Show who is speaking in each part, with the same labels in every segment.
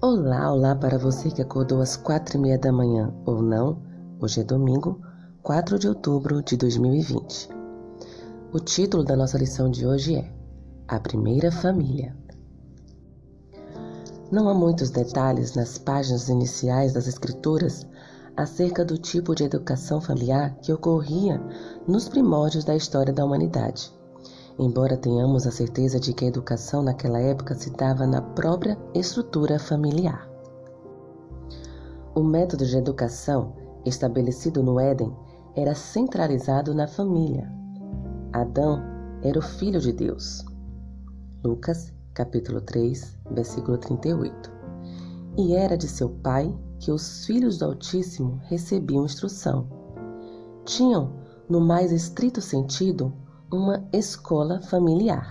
Speaker 1: Olá, olá para você que acordou às quatro e meia da manhã ou não. Hoje é domingo, 4 de outubro de 2020. O título da nossa lição de hoje é A Primeira Família. Não há muitos detalhes nas páginas iniciais das Escrituras acerca do tipo de educação familiar que ocorria nos primórdios da história da humanidade embora tenhamos a certeza de que a educação naquela época se dava na própria estrutura familiar. O método de educação estabelecido no Éden era centralizado na família. Adão era o filho de Deus. Lucas, capítulo 3, versículo 38. E era de seu pai que os filhos do Altíssimo recebiam instrução. Tinham, no mais estrito sentido, uma escola familiar.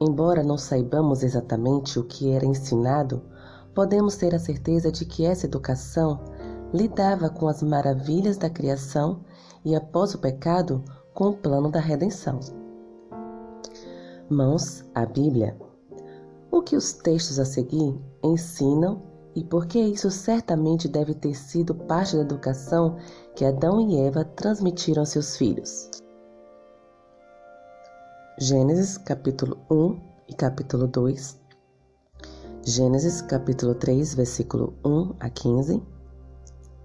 Speaker 1: Embora não saibamos exatamente o que era ensinado, podemos ter a certeza de que essa educação lidava com as maravilhas da criação e, após o pecado, com o plano da redenção. Mãos à Bíblia. O que os textos a seguir ensinam e por que isso certamente deve ter sido parte da educação que Adão e Eva transmitiram a seus filhos. Gênesis capítulo 1 e capítulo 2. Gênesis capítulo 3, versículo 1 a 15.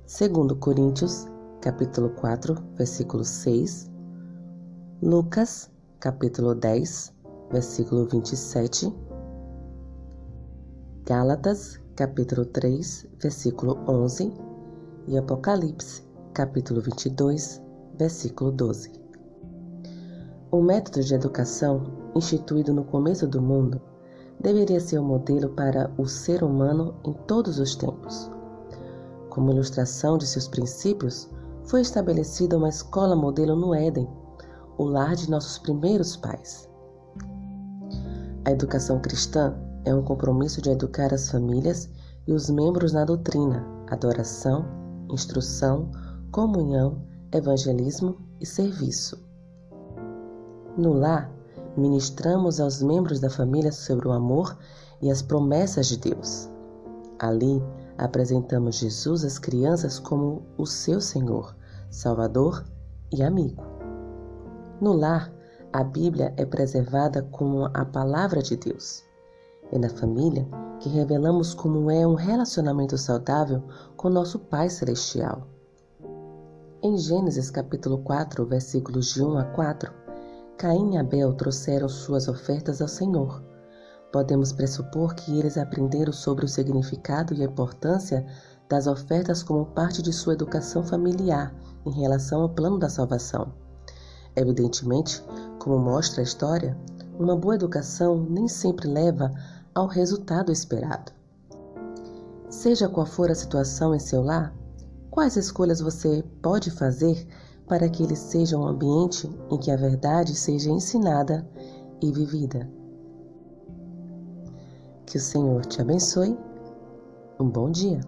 Speaker 1: Segundo Coríntios capítulo 4, versículo 6. Lucas capítulo 10, versículo 27. Gálatas capítulo 3, versículo 11 e Apocalipse capítulo 22, versículo 12. O método de educação, instituído no começo do mundo, deveria ser o um modelo para o ser humano em todos os tempos. Como ilustração de seus princípios, foi estabelecida uma escola modelo no Éden, o lar de nossos primeiros pais. A educação cristã é um compromisso de educar as famílias e os membros na doutrina, adoração, instrução, comunhão, evangelismo e serviço. No lar, ministramos aos membros da família sobre o amor e as promessas de Deus. Ali, apresentamos Jesus às crianças como o seu Senhor, Salvador e amigo. No lar, a Bíblia é preservada como a palavra de Deus. É na família que revelamos como é um relacionamento saudável com nosso Pai Celestial. Em Gênesis capítulo 4, versículos de 1 a 4, Caim e Abel trouxeram suas ofertas ao Senhor. Podemos pressupor que eles aprenderam sobre o significado e a importância das ofertas como parte de sua educação familiar em relação ao plano da salvação. Evidentemente, como mostra a história, uma boa educação nem sempre leva ao resultado esperado. Seja qual for a situação em seu lar, Quais escolhas você pode fazer para que ele seja um ambiente em que a verdade seja ensinada e vivida? Que o Senhor te abençoe. Um bom dia.